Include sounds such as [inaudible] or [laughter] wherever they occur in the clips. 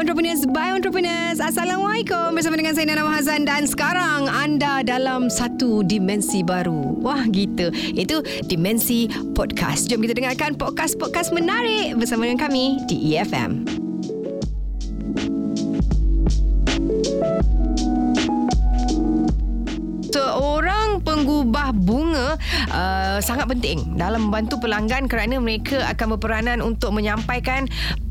Entrepreneurs by Entrepreneurs. Assalamualaikum. Bersama dengan saya Nana Hazan dan sekarang anda dalam satu dimensi baru. Wah, gitu. Itu dimensi podcast. Jom kita dengarkan podcast-podcast menarik bersama dengan kami di EFM. Seorang penggubah bunga uh, sangat penting dalam membantu pelanggan kerana mereka akan berperanan untuk menyampaikan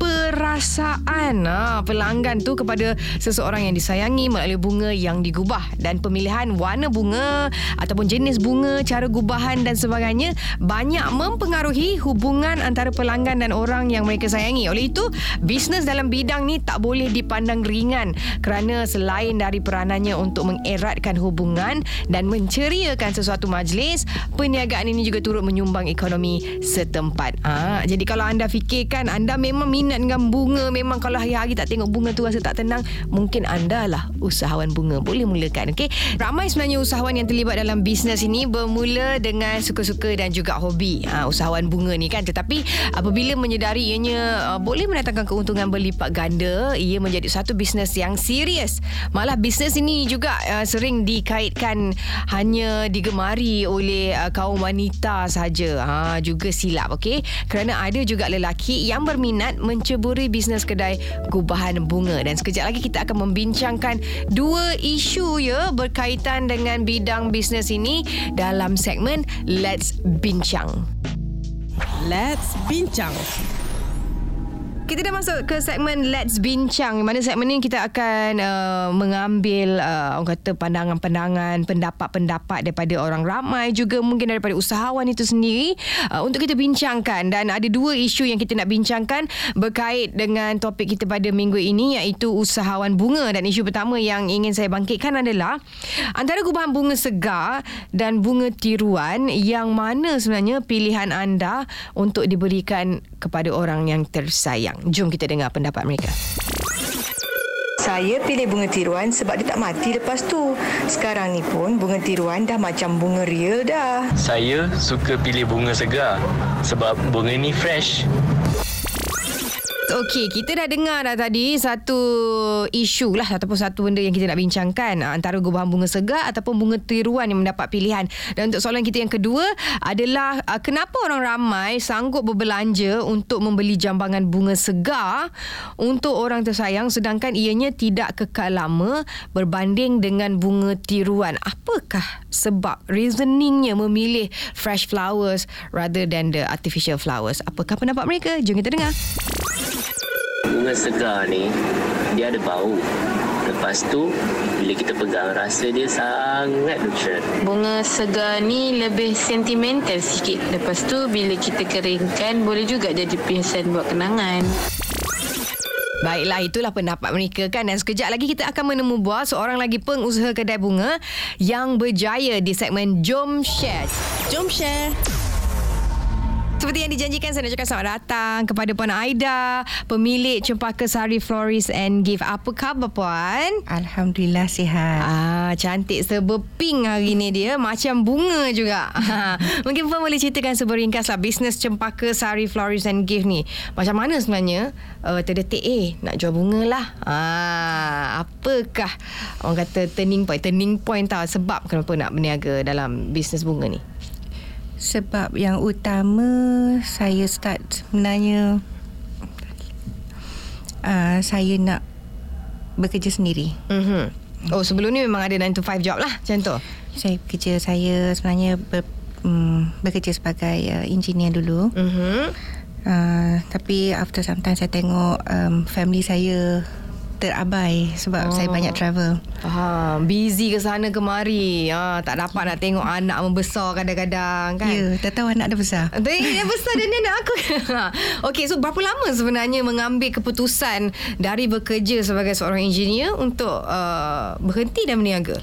perasaan uh, pelanggan tu kepada seseorang yang disayangi melalui bunga yang digubah dan pemilihan warna bunga ataupun jenis bunga, cara gubahan dan sebagainya banyak mempengaruhi hubungan antara pelanggan dan orang yang mereka sayangi. Oleh itu, bisnes dalam bidang ni tak boleh dipandang ringan kerana selain dari peranannya untuk mengeratkan hubungan dan menceriakan sesuatu majlis, perniagaan ini juga turut menyumbang ekonomi setempat. Ha, jadi kalau anda fikirkan anda memang minat dengan bunga, memang kalau hari-hari tak tengok bunga tu rasa tak tenang, mungkin anda lah usahawan bunga. Boleh mulakan, okey? Ramai sebenarnya usahawan yang terlibat dalam bisnes ini bermula dengan suka-suka dan juga hobi. Ha, usahawan bunga ni kan. Tetapi apabila menyedari ianya uh, boleh mendatangkan keuntungan berlipat ganda, ia menjadi satu bisnes yang serius. Malah bisnes ini juga uh, sering dikaitkan hanya digemari oleh uh, kaum wanita saja. Ha juga silap okey. Kerana ada juga lelaki yang berminat menceburi bisnes kedai gubahan bunga dan sekejap lagi kita akan membincangkan dua isu ya berkaitan dengan bidang bisnes ini dalam segmen Let's Bincang. Let's bincang. Kita dah masuk ke segmen Let's Bincang. Mana segmen ni kita akan uh, mengambil uh, orang kata pandangan-pandangan, pendapat-pendapat daripada orang ramai juga mungkin daripada usahawan itu sendiri uh, untuk kita bincangkan dan ada dua isu yang kita nak bincangkan berkait dengan topik kita pada minggu ini iaitu usahawan bunga dan isu pertama yang ingin saya bangkitkan adalah antara gubahan bunga segar dan bunga tiruan yang mana sebenarnya pilihan anda untuk diberikan kepada orang yang tersayang. Jom kita dengar pendapat mereka. Saya pilih bunga tiruan sebab dia tak mati lepas tu. Sekarang ni pun bunga tiruan dah macam bunga real dah. Saya suka pilih bunga segar sebab bunga ni fresh. Okey, kita dah dengar dah tadi satu isu lah ataupun satu benda yang kita nak bincangkan ah, antara gubahan bunga segar ataupun bunga tiruan yang mendapat pilihan. Dan untuk soalan kita yang kedua adalah uh, kenapa orang ramai sanggup berbelanja untuk membeli jambangan bunga segar untuk orang tersayang sedangkan ianya tidak kekal lama berbanding dengan bunga tiruan. Apakah sebab reasoningnya memilih fresh flowers rather than the artificial flowers? Apakah pendapat mereka? Jom kita dengar. Bunga segar ni Dia ada bau Lepas tu Bila kita pegang Rasa dia sangat nutrient Bunga segar ni lebih sentimental sikit. Lepas tu bila kita keringkan boleh juga jadi perhiasan buat kenangan. Baiklah itulah pendapat mereka kan dan sekejap lagi kita akan menemu buah seorang lagi pengusaha kedai bunga yang berjaya di segmen Jom Share. Jom share. Seperti yang dijanjikan saya nak cakap selamat datang kepada Puan Aida, pemilik Cempaka Sari Florist and Gift. Apa khabar Puan? Alhamdulillah sihat. Ah, cantik serba pink hari ni dia. Macam bunga juga. [laughs] Mungkin Puan boleh ceritakan seberingkas lah bisnes Cempaka Sari Florist and Gift ni. Macam mana sebenarnya uh, terdetik eh nak jual bunga lah. Ah, apakah orang kata turning point? Turning point tau sebab kenapa nak berniaga dalam bisnes bunga ni? Sebab yang utama saya start sebenarnya uh, saya nak bekerja sendiri. Mhm. Oh sebelum ni memang ada 9 to 5 job lah macam tu. Saya kerja saya sebenarnya ber, um, bekerja sebagai uh, engineer dulu. Mhm. Uh, tapi after some time saya tengok um, family saya terabai sebab oh. saya banyak travel. Faham. Busy ke sana kemari. Ha, tak dapat nak tengok anak membesar kadang-kadang kan. Ya, tak tahu anak dah besar. Tapi dia besar dan dia anak aku. [laughs] Okey, so berapa lama sebenarnya mengambil keputusan dari bekerja sebagai seorang engineer untuk uh, berhenti dan berniaga?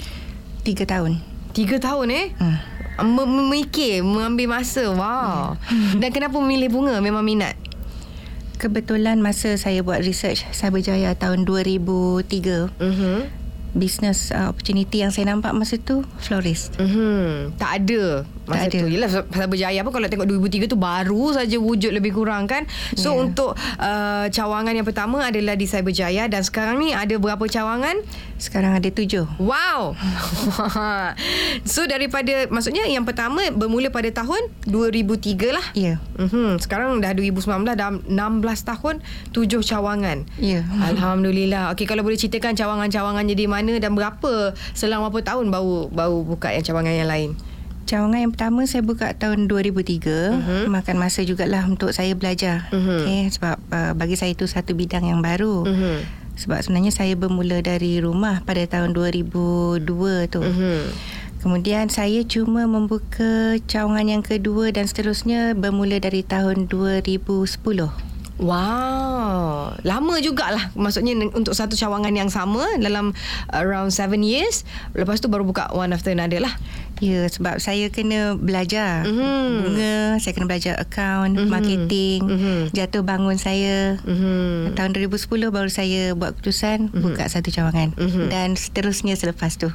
Tiga tahun. Tiga tahun eh? Hmm. Mem- Memikir, mengambil masa. Wow. Dan kenapa memilih bunga? Memang minat? Kebetulan masa saya buat research Cyberjaya tahun 2003 Mhm. business uh, opportunity yang saya nampak masa tu florist. Mm-hmm. Tak ada masa Tak ada. tu. Yelah Pasal Berjaya pun kalau tengok 2003 tu baru saja wujud lebih kurang kan. So Ya. untuk uh, cawangan yang pertama adalah di Cyberjaya dan sekarang ni ada berapa cawangan? Sekarang ada tujuh. Wow. [laughs] so daripada maksudnya yang pertama bermula pada tahun 2003 lah. Ya. Mm-hmm. Sekarang dah 2019 dah 16 tahun tujuh cawangan. Ya. Alhamdulillah. Okey kalau boleh ceritakan cawangan-cawangan jadi mana dan berapa selang berapa tahun baru baru buka yang cawangan yang lain. Cawangan yang pertama saya buka tahun 2003 uh-huh. Makan masa jugalah untuk saya belajar Mhm. okay, Sebab uh, bagi saya itu satu bidang yang baru Mhm. Sebab sebenarnya saya bermula dari rumah pada tahun 2002 tu Mhm. Kemudian saya cuma membuka cawangan yang kedua dan seterusnya bermula dari tahun 2010 Wow, lama jugalah maksudnya untuk satu cawangan yang sama dalam around 7 years. Lepas tu baru buka one after another lah. Ya, sebab saya kena belajar Mhm. bunga, saya kena belajar account, Mhm. marketing, Mhm. jatuh bangun saya. Mhm. Tahun 2010 baru saya buat keputusan buka satu cawangan Mhm. dan seterusnya selepas tu.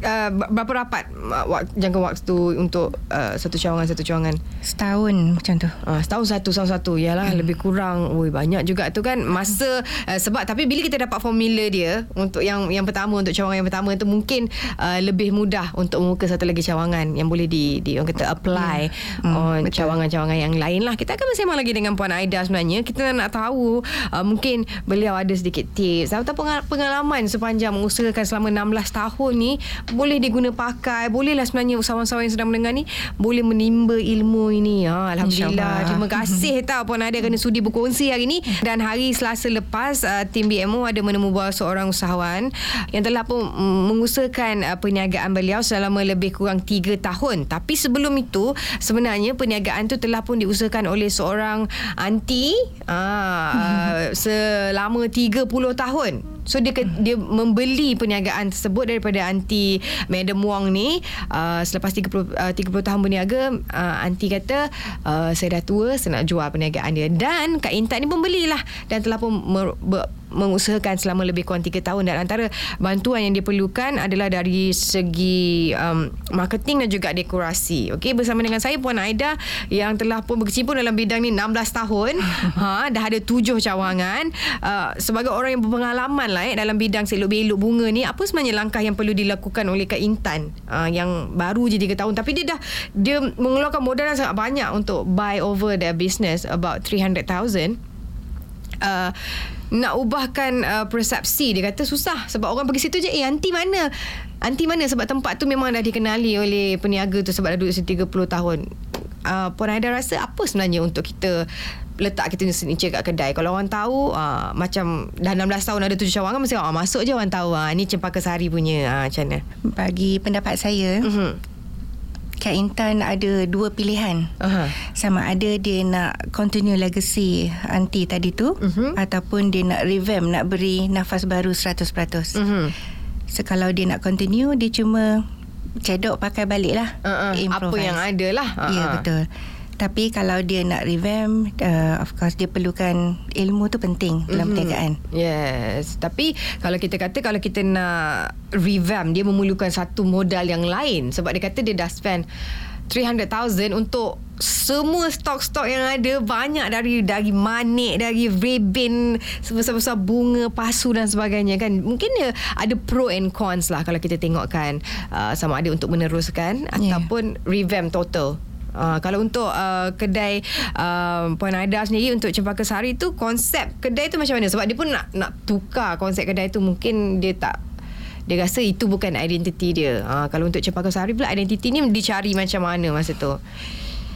Uh, ber- berapa rapat uh, wak- jangka waktu untuk uh, satu cawangan satu cawangan? Setahun macam tu. Uh, setahun satu setahun satu Yalah hmm. lebih kurang Ui, Banyak juga tu kan Masa uh, Sebab tapi bila kita dapat formula dia Untuk yang yang pertama Untuk cawangan yang pertama tu Mungkin uh, Lebih mudah Untuk membuka satu lagi cawangan Yang boleh di, di Orang kata apply Hmm, On betul. cawangan-cawangan yang lain lah Kita akan bersama lagi Dengan Puan Aida sebenarnya Kita nak tahu uh, Mungkin Beliau ada sedikit tips Atau pengal- pengalaman Sepanjang mengusahakan Selama 16 tahun ni Boleh diguna pakai Bolehlah sebenarnya Usahawan-usahawan yang sedang mendengar ni Boleh menimba ilmu ini. Ha, Alhamdulillah. Terima kasih [laughs] tau Puan Aida Kerana sudi berkongsi hari ni. Dan hari Selasa lepas uh, Tim BMO ada menemu bahawa Seorang usahawan Yang telah pun mengusahakan uh, Perniagaan beliau Selama lebih kurang 3 tahun. Tapi sebelum itu Sebenarnya perniagaan tu Telah pun diusahakan oleh Seorang aunty uh, uh, [laughs] Selama 30 tahun So dia ke- dia membeli perniagaan tersebut daripada anti Madam Wong ni. Uh, selepas 30 uh, 30 tahun berniaga uh, anti kata uh, saya dah tua saya nak jual perniagaan dia. Dan Kak Intan ni pembelilah dan telah pun mer- mengusahakan selama lebih kurang 3 tahun dan antara bantuan yang diperlukan adalah dari segi um, marketing dan juga dekorasi. Okey bersama dengan saya Puan Aida yang telah pun berkecimpung dalam bidang ni 16 tahun. [laughs] ha dah ada 7 cawangan. Uh, sebagai orang yang berpengalaman lah eh dalam bidang selok-belok bunga ni apa sebenarnya langkah yang perlu dilakukan oleh Kak Intan uh, yang baru je 3 tahun tapi dia dah dia mengeluarkan modal yang sangat banyak untuk buy over their business about 300,000 uh, nak ubahkan uh, persepsi. Dia kata susah sebab orang pergi situ je eh anti mana? Anti mana sebab tempat tu memang dah dikenali oleh peniaga tu sebab dah duduk situ 30 tahun. Uh, Puan Aida rasa apa sebenarnya untuk kita letak kita ni signature kat kedai? Kalau orang tahu uh, macam dah 16 tahun ada tujuh cawangan mesti orang masuk je orang tahu. Uh, ni Cempaka Sari punya. Uh, macam mana? Bagi pendapat saya, uh-huh. Kak Intan ada dua pilihan. Uh-huh. Sama ada dia nak continue legacy aunty tadi tu Mhm. ataupun dia nak revamp, nak beri nafas baru 100%. Uh-huh. So kalau dia nak continue, dia cuma cedok pakai balik lah. Uh-uh. apa yang ada lah Ya, yeah, betul. Tapi kalau dia nak revamp, uh, of course dia perlukan ilmu tu penting dalam Mhm. perniagaan. Yes. Tapi kalau kita kata kalau kita nak revamp dia memerlukan satu modal yang lain sebab dia kata dia dah spend 300,000 untuk semua stok-stok yang ada banyak dari dari manik dari ribbon sebesar-besar bunga pasu dan sebagainya kan mungkin dia ada pro and cons lah kalau kita tengokkan uh, sama ada untuk meneruskan Yeah. ataupun revamp total Uh, kalau untuk uh, kedai uh, Puan Aida sendiri untuk Cempaka Sari tu konsep kedai tu macam mana sebab dia pun nak nak tukar konsep kedai tu mungkin dia tak dia rasa itu bukan identiti dia. Uh, kalau untuk Cempaka Sari pula identiti ni dicari macam mana masa tu.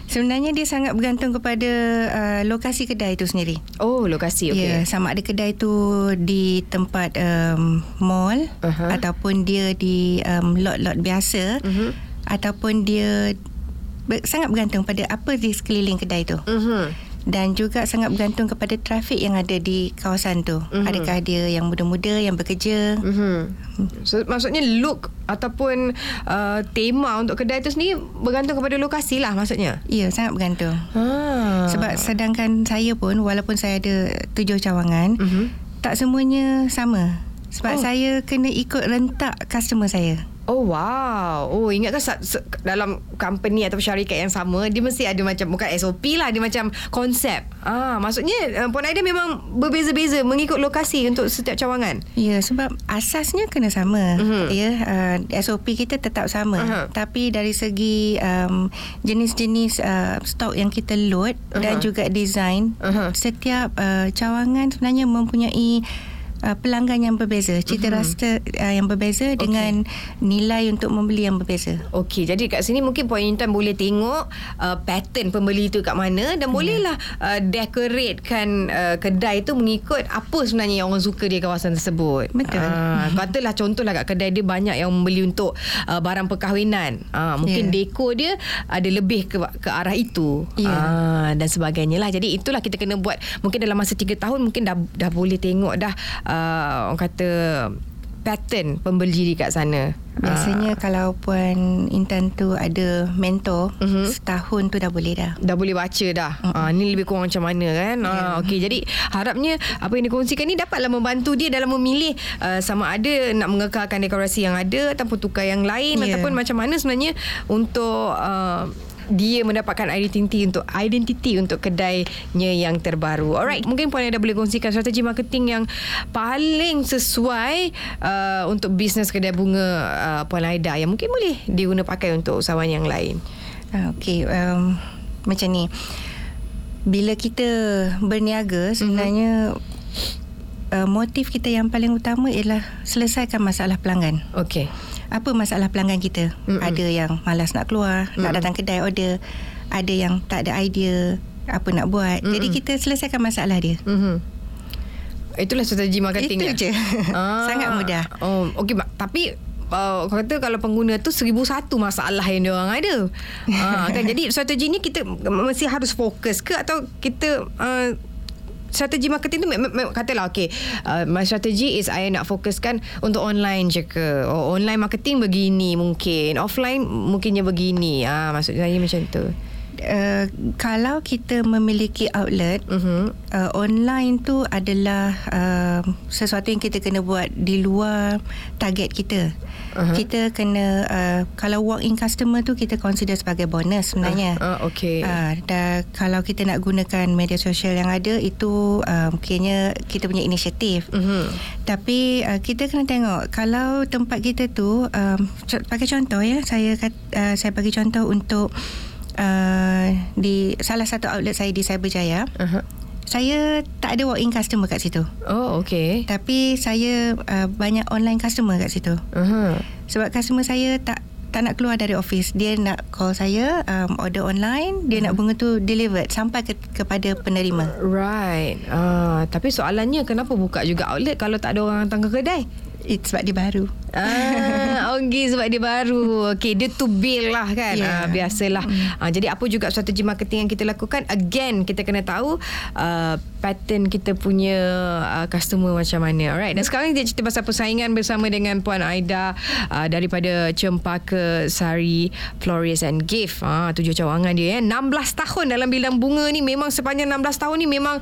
Sebenarnya dia sangat bergantung kepada uh, lokasi kedai itu sendiri. Oh, lokasi Okay. okey. Ya, sama ada kedai tu di tempat um, mall uh-huh. ataupun dia di um, lot-lot biasa uh-huh. ataupun dia ber, sangat bergantung pada apa di sekeliling kedai tu. Mhm. Dan juga sangat bergantung kepada trafik yang ada di kawasan tu. Mhm. Uh-huh. Adakah dia yang muda-muda yang bekerja? Uh-huh. Mhm. So maksudnya look ataupun uh, tema untuk kedai tu sendiri bergantung kepada lokasi lah maksudnya. Ya, sangat bergantung. Ha. Sebab sedangkan saya pun walaupun saya ada tujuh cawangan, Mhm. tak semuanya sama. Sebab Oh. saya kena ikut rentak customer saya. Oh wow. Oh ingatkah sa- se- dalam company atau syarikat yang sama dia mesti ada macam bukan SOP lah dia macam konsep. Ah maksudnya uh, Puan Aida memang berbeza-beza mengikut lokasi untuk setiap cawangan. Ya, sebab asasnya kena sama. Mhm. Ya, uh, SOP kita tetap sama. Aha. Tapi dari segi um, jenis-jenis uh, stok yang kita load dan Aha. juga design, Aha. setiap uh, cawangan sebenarnya mempunyai uh, pelanggan yang berbeza, cita Mhm. rasa uh, yang berbeza okay. dengan nilai untuk membeli yang berbeza. Okey, jadi kat sini mungkin Puan Intan boleh tengok uh, pattern pembeli tu kat mana dan bolehlah uh, decoratekan uh, kedai tu mengikut apa sebenarnya yang orang suka di kawasan tersebut. Betul. Uh, katalah contohlah kat kedai dia banyak yang membeli untuk uh, barang perkahwinan. Uh, mungkin Ya. dekor dia ada lebih ke ke arah itu. Ya. Uh, dan sebagainya lah. Jadi itulah kita kena buat mungkin dalam masa 3 tahun mungkin dah dah boleh tengok dah uh, orang kata pattern pembeli di kat sana. Biasanya kalau Puan Intan tu ada mentor, Mhm. setahun tu dah boleh dah. dah boleh baca dah. Mm-hmm. Ah ni lebih kurang macam mana kan? Yeah. Ah okey jadi harapnya apa yang dikongsikan ni dapatlah membantu dia dalam memilih uh, sama ada nak mengekalkan dekorasi yang ada ataupun tukar yang lain Yeah. ataupun macam mana sebenarnya untuk uh, dia mendapatkan identiti untuk identiti untuk kedainya yang terbaru. Alright, mungkin Puan Aida boleh kongsikan strategi marketing yang paling sesuai uh, untuk bisnes kedai bunga uh, Puan Aida yang mungkin boleh diguna pakai untuk usahawan yang lain. Ah, Okey, um, macam ni. Bila kita berniaga sebenarnya uh, motif kita yang paling utama ialah selesaikan masalah pelanggan. Okey. Apa masalah pelanggan kita? Mm-mm. Ada yang malas nak keluar, nak datang kedai order, ada yang tak ada idea apa nak buat. Mm-mm. Jadi kita selesaikan masalah dia. Mhm. Itulah strategi marketing Itu je. [laughs] Sangat mudah. Oh, okey tapi Uh, kau kata kalau pengguna tu seribu satu masalah yang dia orang ada. uh, kan [laughs] jadi strategi ni kita mesti harus fokus ke atau kita uh, strategi marketing tu katalah okey uh, my strategy is I nak fokuskan untuk online je ke oh, online marketing begini mungkin offline mungkinnya begini ah maksud saya macam tu Uh, kalau kita memiliki outlet, Mhm. uh, online tu adalah uh, sesuatu yang kita kena buat di luar target kita. Aha. Kita kena uh, kalau walk-in customer tu kita consider sebagai bonus sebenarnya. Ah, ah, okey. Uh, dan kalau kita nak gunakan media sosial yang ada itu uh, mungkinnya kita punya inisiatif. Mhm. Tapi uh, kita kena tengok kalau tempat kita tu um, pakai contoh ya saya uh, saya bagi contoh untuk uh, di salah satu outlet saya di Cyberjaya. Aha. Saya tak ada walk-in customer kat situ. Oh okey Tapi saya uh, banyak online customer kat situ. Aha. Sebab customer saya tak tak nak keluar dari office. Dia nak call saya um, order online, dia nak bunga tu delivered sampai ke, kepada penerima. Right. Ah, tapi soalannya kenapa buka juga outlet kalau tak ada orang datang ke kedai? It's sebab dia baru. Ah, [laughs] okey sebab dia baru. Okey, dia to build lah kan. Yeah. Ah, biasalah. Ah, jadi apa juga strategi marketing yang kita lakukan? Again, kita kena tahu uh, pattern kita punya uh, customer macam mana. Alright. Dan sekarang kita cerita pasal persaingan bersama dengan Puan Aida uh, daripada Cempaka Sari Florist and Gift. Ah, tujuh cawangan dia ya. 16 tahun dalam bidang bunga ni memang sepanjang 16 tahun ni memang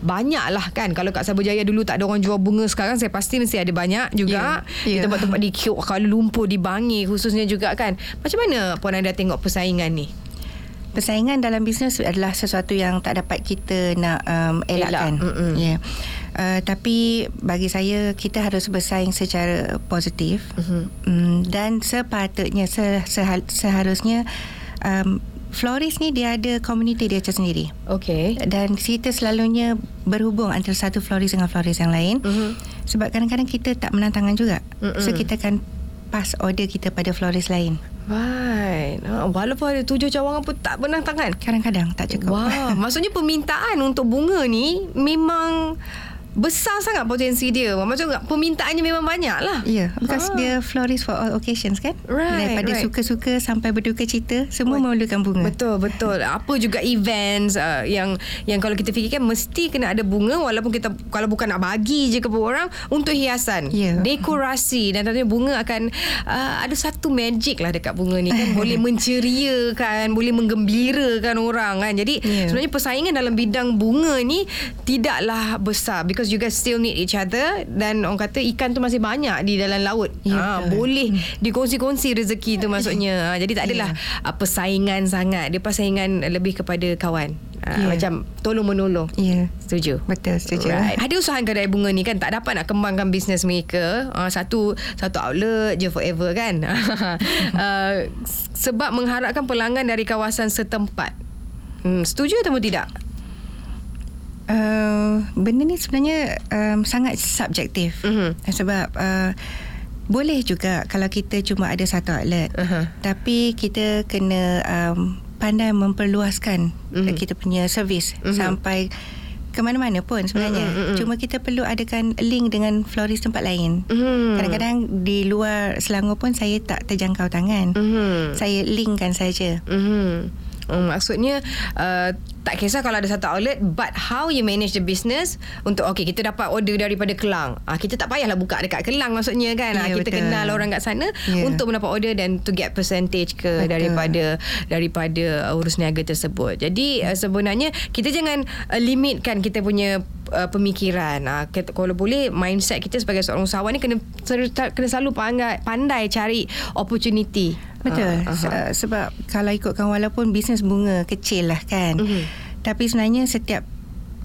banyak lah kan Kalau kat Sabujaya dulu Tak ada orang jual bunga Sekarang saya pasti Mesti ada banyak juga Ya, Di ya. tempat-tempat di Kuala Lumpur Di Bangi khususnya juga kan Macam mana Puan Anda tengok persaingan ni Persaingan dalam bisnes adalah sesuatu yang tak dapat kita nak um, elakkan. Elak. Yeah. Uh, tapi bagi saya kita harus bersaing secara positif Mhm. um, dan sepatutnya se- seharusnya um, florist ni dia ada komuniti dia sendiri. Okay Dan kita selalunya berhubung antara satu florist dengan florist yang lain. Mhm. Sebab kadang-kadang kita tak menang tangan juga. Mm-mm. So kita akan pass order kita pada florist lain. Right ha, Walaupun ada tujuh cawangan pun Tak pernah tangan Kadang-kadang tak cukup. Wah, maksudnya permintaan untuk bunga ni memang besar sangat potensi dia. Maksudnya permintaannya memang banyak lah. Ya, yeah, because Ah. dia florist for all occasions kan. Right, Daripada right. suka-suka sampai berduka cita, semua memerlukan bunga. Betul betul. [laughs] Apa juga events uh, yang yang kalau kita fikirkan mesti kena ada bunga walaupun kita kalau bukan nak bagi je kepada orang untuk hiasan, Ya. dekorasi dan tentunya bunga akan uh, ada satu magic lah dekat bunga ni kan boleh [laughs] menceriakan, boleh menggembirakan orang kan. Jadi Ya. sebenarnya persaingan dalam bidang bunga ni tidaklah besar because you guys still need each other dan orang kata ikan tu masih banyak di dalam laut. Ya, ha, boleh dikongsi-kongsi rezeki tu maksudnya. Ha, jadi tak adalah yeah. persaingan sangat. Dia persaingan lebih kepada kawan. Ha, Ya. Macam tolong menolong. Ya. Setuju. Betul, setuju. Right. Ada usaha kedai bunga ni kan tak dapat nak kembangkan bisnes mereka. Uh, satu satu outlet je forever kan. uh, [laughs] sebab mengharapkan pelanggan dari kawasan setempat. Hmm, setuju atau tidak? Uh, benda ni sebenarnya um, sangat subjektif Mhm. sebab uh, boleh juga kalau kita cuma ada satu outlet Aha. tapi kita kena um, pandai memperluaskan Mhm. kita punya servis Mhm. sampai ke mana-mana pun sebenarnya Mhm, mhm. cuma kita perlu adakan link dengan floris tempat lain Mhm. kadang-kadang di luar Selangor pun saya tak terjangkau tangan Mhm. saya linkkan saja Mhm. Hmm, maksudnya uh, tak kisah kalau ada satu outlet but how you manage the business untuk okay kita dapat order daripada Kelang. Ah kita tak payahlah buka dekat Kelang maksudnya kan. Ah Ya, kita betul. kenal orang kat sana Ya. untuk mendapat order dan to get percentage ke Betul. daripada daripada uh, urus niaga tersebut. Jadi uh, sebenarnya kita jangan uh, limitkan kita punya uh, pemikiran. Uh, kita, kalau boleh mindset kita sebagai seorang usahawan ni kena kena selalu pandai pandai cari opportunity. Betul. Se- sebab kalau ikutkan walaupun bisnes bunga kecil lah kan. Mhm. Tapi sebenarnya setiap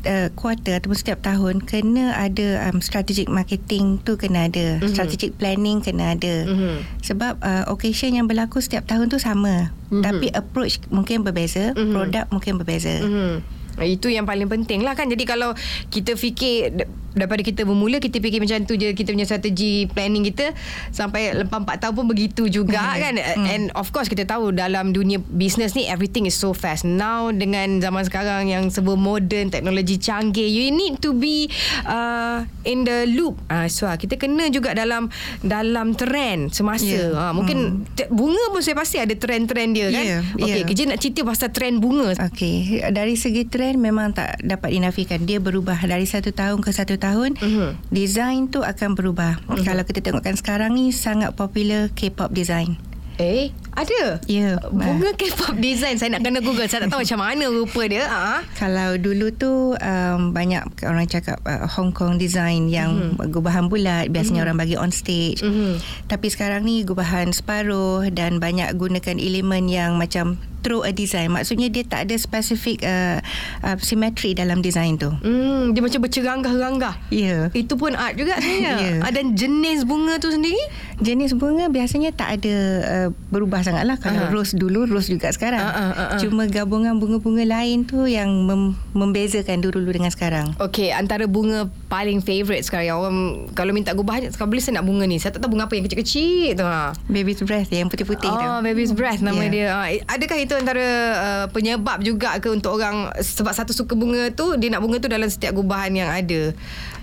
uh, quarter ataupun setiap tahun kena ada um, strategic marketing tu kena ada. Mhm. Strategic planning kena ada. Mhm. Sebab uh, occasion yang berlaku setiap tahun tu sama. Mhm. Tapi approach mungkin berbeza, Mhm. produk mungkin berbeza. Mhm. Itu yang paling penting lah kan Jadi kalau kita fikir Daripada kita bermula Kita fikir macam tu je Kita punya strategi planning kita Sampai lepas 4 tahun pun begitu juga [laughs] kan And of course kita tahu Dalam dunia bisnes ni Everything is so fast Now dengan zaman sekarang Yang serba modern Teknologi canggih You need to be uh, In the loop uh, So kita kena juga dalam Dalam trend Semasa Ya. yeah. uh, Mungkin te- Bunga pun saya pasti Ada trend-trend dia kan Ya, Okay ya. kerja nak cerita pasal trend bunga Okey, dari segi trend memang tak dapat dinafikan. Dia berubah dari satu tahun ke satu tahun. Mhm. Design tu akan berubah. Kalau kita tengokkan sekarang ni sangat popular K-pop design. Eh, ada? Ya. Bunga K-pop design. Saya nak kena Google. Saya tak tahu [laughs] macam mana rupa dia. Ah. Kalau dulu tu um, banyak orang cakap uh, Hong Kong design yang mm-hmm. gubahan bulat biasanya mm-hmm. orang bagi on stage. Mhm. Tapi sekarang ni gubahan separuh dan banyak gunakan elemen yang macam throw a design. Maksudnya dia tak ada spesifik uh, uh, simetri dalam design tu. Hmm, dia macam berceranggah-ranggah. Ya. Itu pun art juga sebenarnya. [laughs] Ya. Ah, Dan jenis bunga tu sendiri? Jenis bunga biasanya tak ada uh, berubah sangat lah. Kalau Aha. rose dulu, rose juga sekarang. Ah, ah. Cuma gabungan bunga-bunga lain tu yang mem- membezakan dulu dengan sekarang. Okey, antara bunga paling favourite sekarang yang orang kalau minta gubah kalau boleh saya nak bunga ni. Saya tak tahu bunga apa yang kecil-kecil tu. Ha. Baby's breath yang putih-putih tu. Oh, baby's breath nama Ya. dia. Ah, adakah itu antara uh, penyebab juga ke untuk orang sebab satu suka bunga tu dia nak bunga tu dalam setiap gubahan yang ada.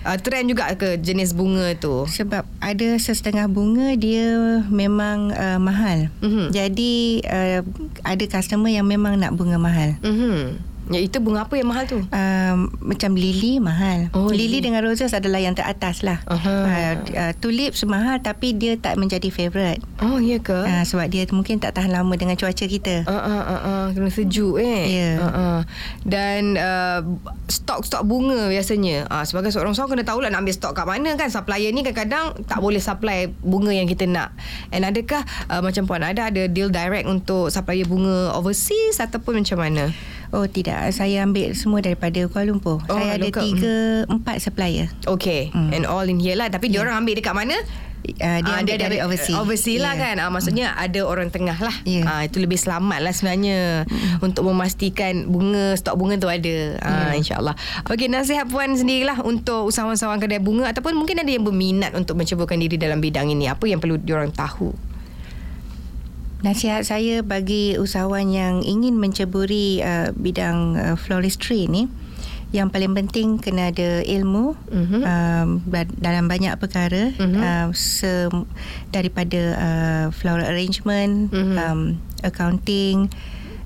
Uh, trend juga ke jenis bunga tu? Sebab ada sesetengah bunga dia memang uh, mahal. Mhm. Jadi uh, ada customer yang memang nak bunga mahal. Mhm. Ya itu bunga apa yang mahal tu? Um, macam lily mahal. Oh, lily lily. dengan roses adalah yang teratas lah. Aha. Uh, uh, tulips mahal tapi dia tak menjadi favourite. Oh, ya ke? Uh, sebab dia mungkin tak tahan lama dengan cuaca kita. Uh, uh, uh, uh, kena sejuk eh. Ya. Uh, uh. Dan uh, stok-stok bunga biasanya. Uh, sebagai seorang usahawan kena tahulah nak ambil stok kat mana kan. Supplier ni kadang-kadang tak boleh supply bunga yang kita nak. And adakah uh, macam Puan ada ada deal direct untuk supplier bunga overseas ataupun macam mana? Oh tidak, saya ambil semua daripada Kuala Lumpur. Oh, saya ada local. tiga, empat supplier. Okay. Hmm. And all in here lah. Tapi yeah. diorang ambil dekat mana? Uh, dia Ah, ambil dari overseas. Overseas lah Ya. kan. Ah, maksudnya ada orang tengah lah. Ya. Ah, itu lebih selamat lah sebenarnya untuk memastikan bunga stok bunga tu ada. Ah, InsyaAllah. Okey nasihat puan sendirilah untuk usahawan-usahawan kedai bunga ataupun mungkin ada yang berminat untuk menceburkan diri dalam bidang ini. Apa yang perlu diorang tahu? Nasihat saya bagi usahawan yang ingin menceburi uh, bidang uh, floristry ni, yang paling penting kena ada ilmu Mhm. um, ba- dalam banyak perkara Mhm. uh, se- daripada uh, floral arrangement, Mhm. um, accounting,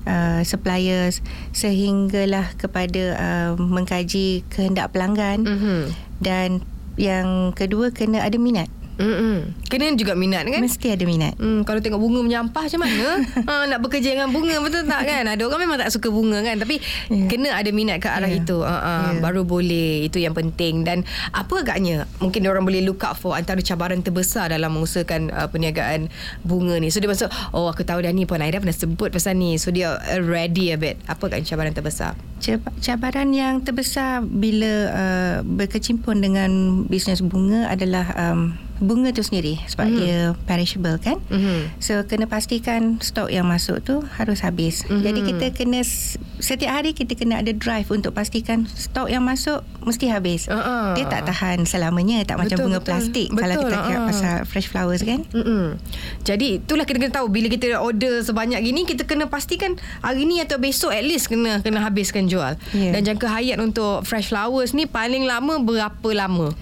uh, suppliers sehinggalah kepada uh, mengkaji kehendak pelanggan Mhm. dan yang kedua kena ada minat. Mm-mm. Kena juga minat kan? Mesti ada minat. Hmm, kalau tengok bunga menyampah macam mana? [laughs] ha, nak bekerja dengan bunga betul tak kan? Ada orang memang tak suka bunga kan, tapi yeah. kena ada minat ke arah Yeah. itu. Ha, ha, Yeah. baru boleh. Itu yang penting. Dan apa agaknya mungkin orang boleh look out for antara cabaran terbesar dalam mengusahakan uh, perniagaan bunga ni. So dia masuk, oh aku tahu dah ni Puan Aida pernah sebut pasal ni. So dia uh, ready a bit. Apa agaknya cabaran terbesar? Cab- Cabaran yang terbesar bila uh, berkecimpung dengan bisnes bunga adalah um, bunga tu sendiri sebab Mhm. dia perishable kan. Mhm. So kena pastikan stok yang masuk tu harus habis. Mhm. Jadi kita kena setiap hari kita kena ada drive untuk pastikan stok yang masuk mesti habis. Uh-uh. Dia tak tahan selamanya tak macam Betul, bunga betul. plastik Betul, kalau kita uh-uh. pasal fresh flowers kan. Mm-mm. Jadi itulah kita kena tahu bila kita order sebanyak gini kita kena pastikan hari ni atau besok at least kena kena habiskan jual. Ya. Dan jangka hayat untuk fresh flowers ni paling lama berapa lama?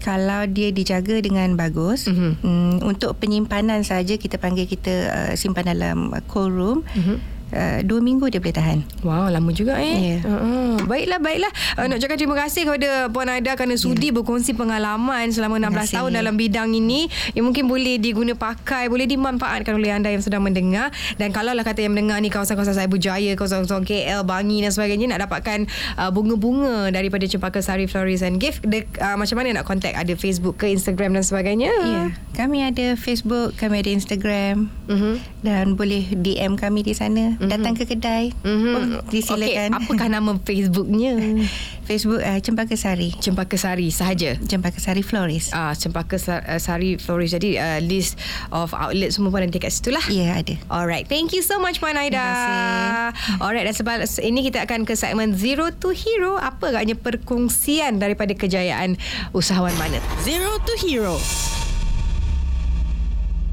Kalau dia dijaga dengan bagus, Mhm. mm-hmm. um, untuk penyimpanan saja kita panggil kita uh, simpan dalam uh, cold room. Mm-hmm. Uh, dua minggu dia boleh tahan. Wow, lama juga eh. Ya. Uh-uh. Baiklah, baiklah. Uh, nak cakap terima kasih kepada Puan Aida kerana sudi berkongsi pengalaman selama 16 Ya. Terima kasih. tahun dalam bidang ini yang mungkin boleh diguna pakai, boleh dimanfaatkan oleh anda yang sedang mendengar. Dan kalau lah kata yang mendengar ni kawasan-kawasan Saibu Jaya, kawasan-kawasan KL, Bangi dan sebagainya nak dapatkan uh, bunga-bunga daripada Cempaka Sari Florist and Gift, de, uh, macam mana nak contact? Ada Facebook ke Instagram dan sebagainya? Ya, kami ada Facebook, kami ada Instagram Mhm. dan boleh DM kami di sana. Mm-hmm. Datang ke kedai, Mhm. mm-hmm. disilakan. Okey, apakah nama Facebooknya? [laughs] Facebook uh, Cempaka Sari. Cempaka Sari sahaja. Cempaka Sari Florist. Ah, Cempaka Sa- uh, Sari Florist. Jadi uh, list of outlet semua pun ada dekat situ lah. Ya, ada. Alright, thank you so much Puan Aida. Terima Alright, dan sebab ini kita akan ke segmen Zero to Hero. Apa agaknya perkongsian daripada kejayaan usahawan mana? Zero to hero.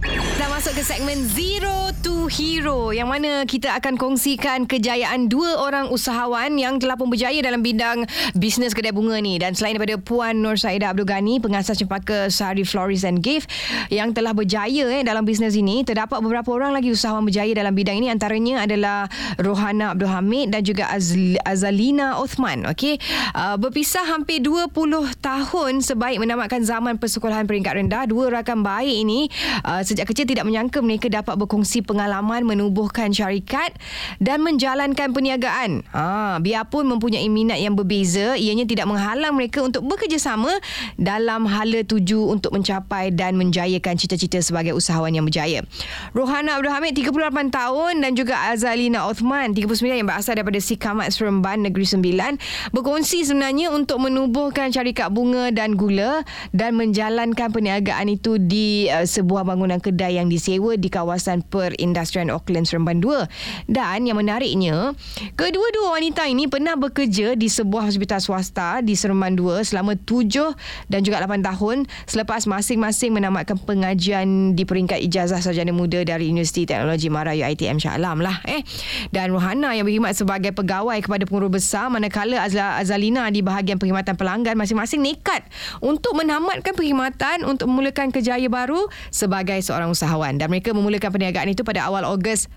Dah masuk ke segmen Zero to Hero yang mana kita akan kongsikan kejayaan dua orang usahawan yang telah pun berjaya dalam bidang bisnes kedai bunga ni. Dan selain daripada Puan Nur Saida Abdul Ghani pengasas Cempaka Sari Florist and Gift yang telah berjaya eh dalam bisnes ini terdapat beberapa orang lagi usahawan berjaya dalam bidang ini. Antaranya adalah Rohana Abdul Hamid dan juga Azl- Azalina Othman okey? Uh, berpisah hampir 20 tahun sebaik menamatkan zaman persekolahan peringkat rendah. Dua rakan baik ini uh, sejak kecil tidak menyangka mereka dapat berkongsi pengalaman menubuhkan syarikat dan menjalankan perniagaan. Ha, biarpun mempunyai minat yang berbeza, ianya tidak menghalang mereka untuk bekerjasama dalam hala tuju untuk mencapai dan menjayakan cita-cita sebagai usahawan yang berjaya. Rohana Abdul Hamid 38 tahun dan juga Azalina Othman 39 yang berasal daripada Sikamat Seremban Negeri Sembilan berkongsi sebenarnya untuk menubuhkan syarikat bunga dan gula dan menjalankan perniagaan itu di uh, sebuah bangunan kedai yang disewa di kawasan perindustrian Auckland Seremban 2. Dan yang menariknya, kedua-dua wanita ini pernah bekerja di sebuah hospital swasta di Seremban 2 selama 7 dan juga 8 tahun selepas masing-masing menamatkan pengajian di peringkat ijazah sarjana muda dari Universiti Teknologi Mara UiTM Shah Alam lah eh. Dan Rohana yang berkhidmat sebagai pegawai kepada pengurus besar manakala Azla- Azalina di bahagian perkhidmatan pelanggan masing-masing nekat untuk menamatkan perkhidmatan untuk memulakan kejaya baru sebagai seorang usahawan. Dan mereka memulakan perniagaan itu pada awal Ogos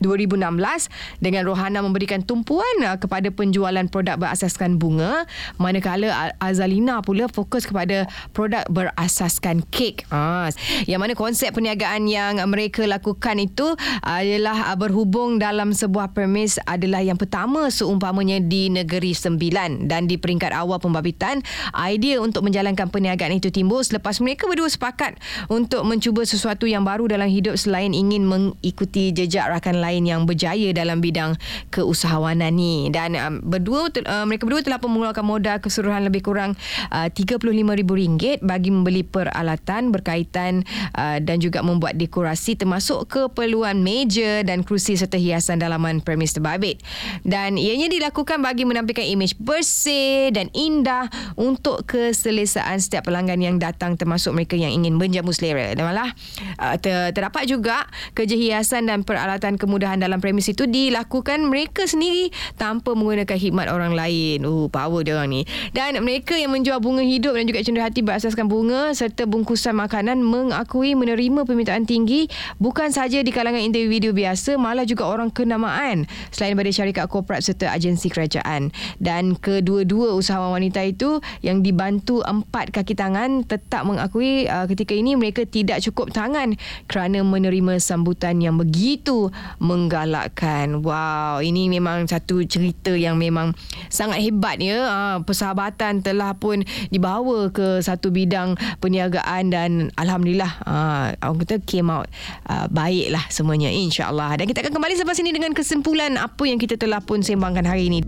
2016 dengan Rohana memberikan tumpuan uh, kepada penjualan produk berasaskan bunga manakala Azalina pula fokus kepada produk berasaskan kek. Ha, yang mana konsep perniagaan yang mereka lakukan itu adalah uh, berhubung dalam sebuah premis adalah yang pertama seumpamanya di Negeri Sembilan dan di peringkat awal pembabitan idea untuk menjalankan perniagaan itu timbul selepas mereka berdua sepakat untuk mencuba sesuatu yang baru dalam hidup selain ingin mengikuti jejak rakan lain yang berjaya dalam bidang keusahawanan ni. Dan um, berdua uh, mereka berdua telah pun mengeluarkan modal keseluruhan lebih kurang uh, RM35,000 bagi membeli peralatan berkaitan uh, dan juga membuat dekorasi termasuk keperluan meja dan kerusi serta hiasan dalaman premis terbabit. Dan ianya dilakukan bagi menampilkan imej bersih dan indah untuk keselesaan setiap pelanggan yang datang termasuk mereka yang ingin menjamu selera. Dan malah uh, ter, terdapat juga kerja hiasan dan peralatan kemudahan kemudahan dalam premis itu dilakukan mereka sendiri tanpa menggunakan khidmat orang lain. Oh, power dia orang ni. Dan mereka yang menjual bunga hidup dan juga cenderahati berasaskan bunga serta bungkusan makanan mengakui menerima permintaan tinggi bukan sahaja di kalangan individu biasa malah juga orang kenamaan selain daripada syarikat korporat serta agensi kerajaan. Dan kedua-dua usahawan wanita itu yang dibantu empat kaki tangan tetap mengakui uh, ketika ini mereka tidak cukup tangan kerana menerima sambutan yang begitu menggalakkan. Wow, ini memang satu cerita yang memang sangat hebat ya. Uh, persahabatan telah pun dibawa ke satu bidang perniagaan dan alhamdulillah uh, orang kata came out uh, baiklah semuanya insyaallah. Dan kita akan kembali selepas ini dengan kesimpulan apa yang kita telah pun sembangkan hari ini.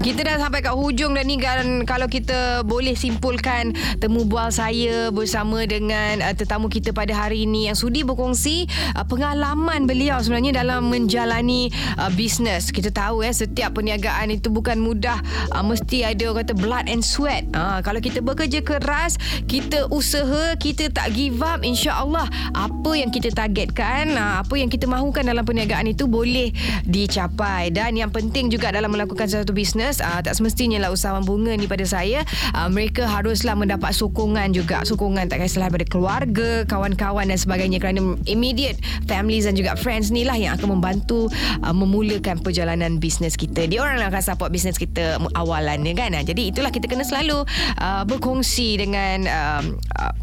Kita dah sampai kat hujung dah ni kan kalau kita boleh simpulkan temu bual saya bersama dengan uh, tetamu kita pada hari ini yang sudi berkongsi uh, pengalaman beliau sebenarnya dalam menjalani uh, bisnes. Kita tahu ya setiap perniagaan itu bukan mudah uh, mesti ada orang kata blood and sweat. Uh, kalau kita bekerja keras, kita usaha, kita tak give up insya-Allah apa yang kita targetkan, uh, apa yang kita mahukan dalam perniagaan itu boleh dicapai dan yang penting juga dalam melakukan satu bisnes business uh, tak semestinya lah usahawan bunga ni pada saya. Uh, mereka haruslah mendapat sokongan juga. Sokongan tak kisahlah daripada keluarga kawan-kawan dan sebagainya kerana immediate families dan juga friends ni lah yang akan membantu uh, memulakan perjalanan bisnes kita. Dia orang yang akan support bisnes kita awalan ni kan jadi itulah kita kena selalu uh, berkongsi dengan uh,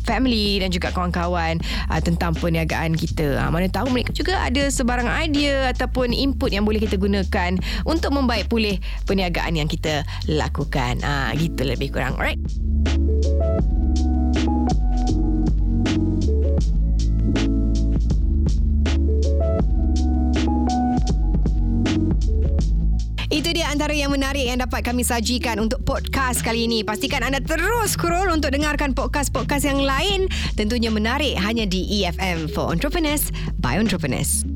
family dan juga kawan-kawan uh, tentang perniagaan kita. Uh, mana tahu mereka juga ada sebarang idea ataupun input yang boleh kita gunakan untuk membaik pulih perniagaan yang kita lakukan. Ah, gitu lebih kurang. Alright. Itu dia antara yang menarik yang dapat kami sajikan untuk podcast kali ini. Pastikan anda terus scroll untuk dengarkan podcast-podcast yang lain. Tentunya menarik hanya di EFM for Entrepreneurs by Entrepreneurs.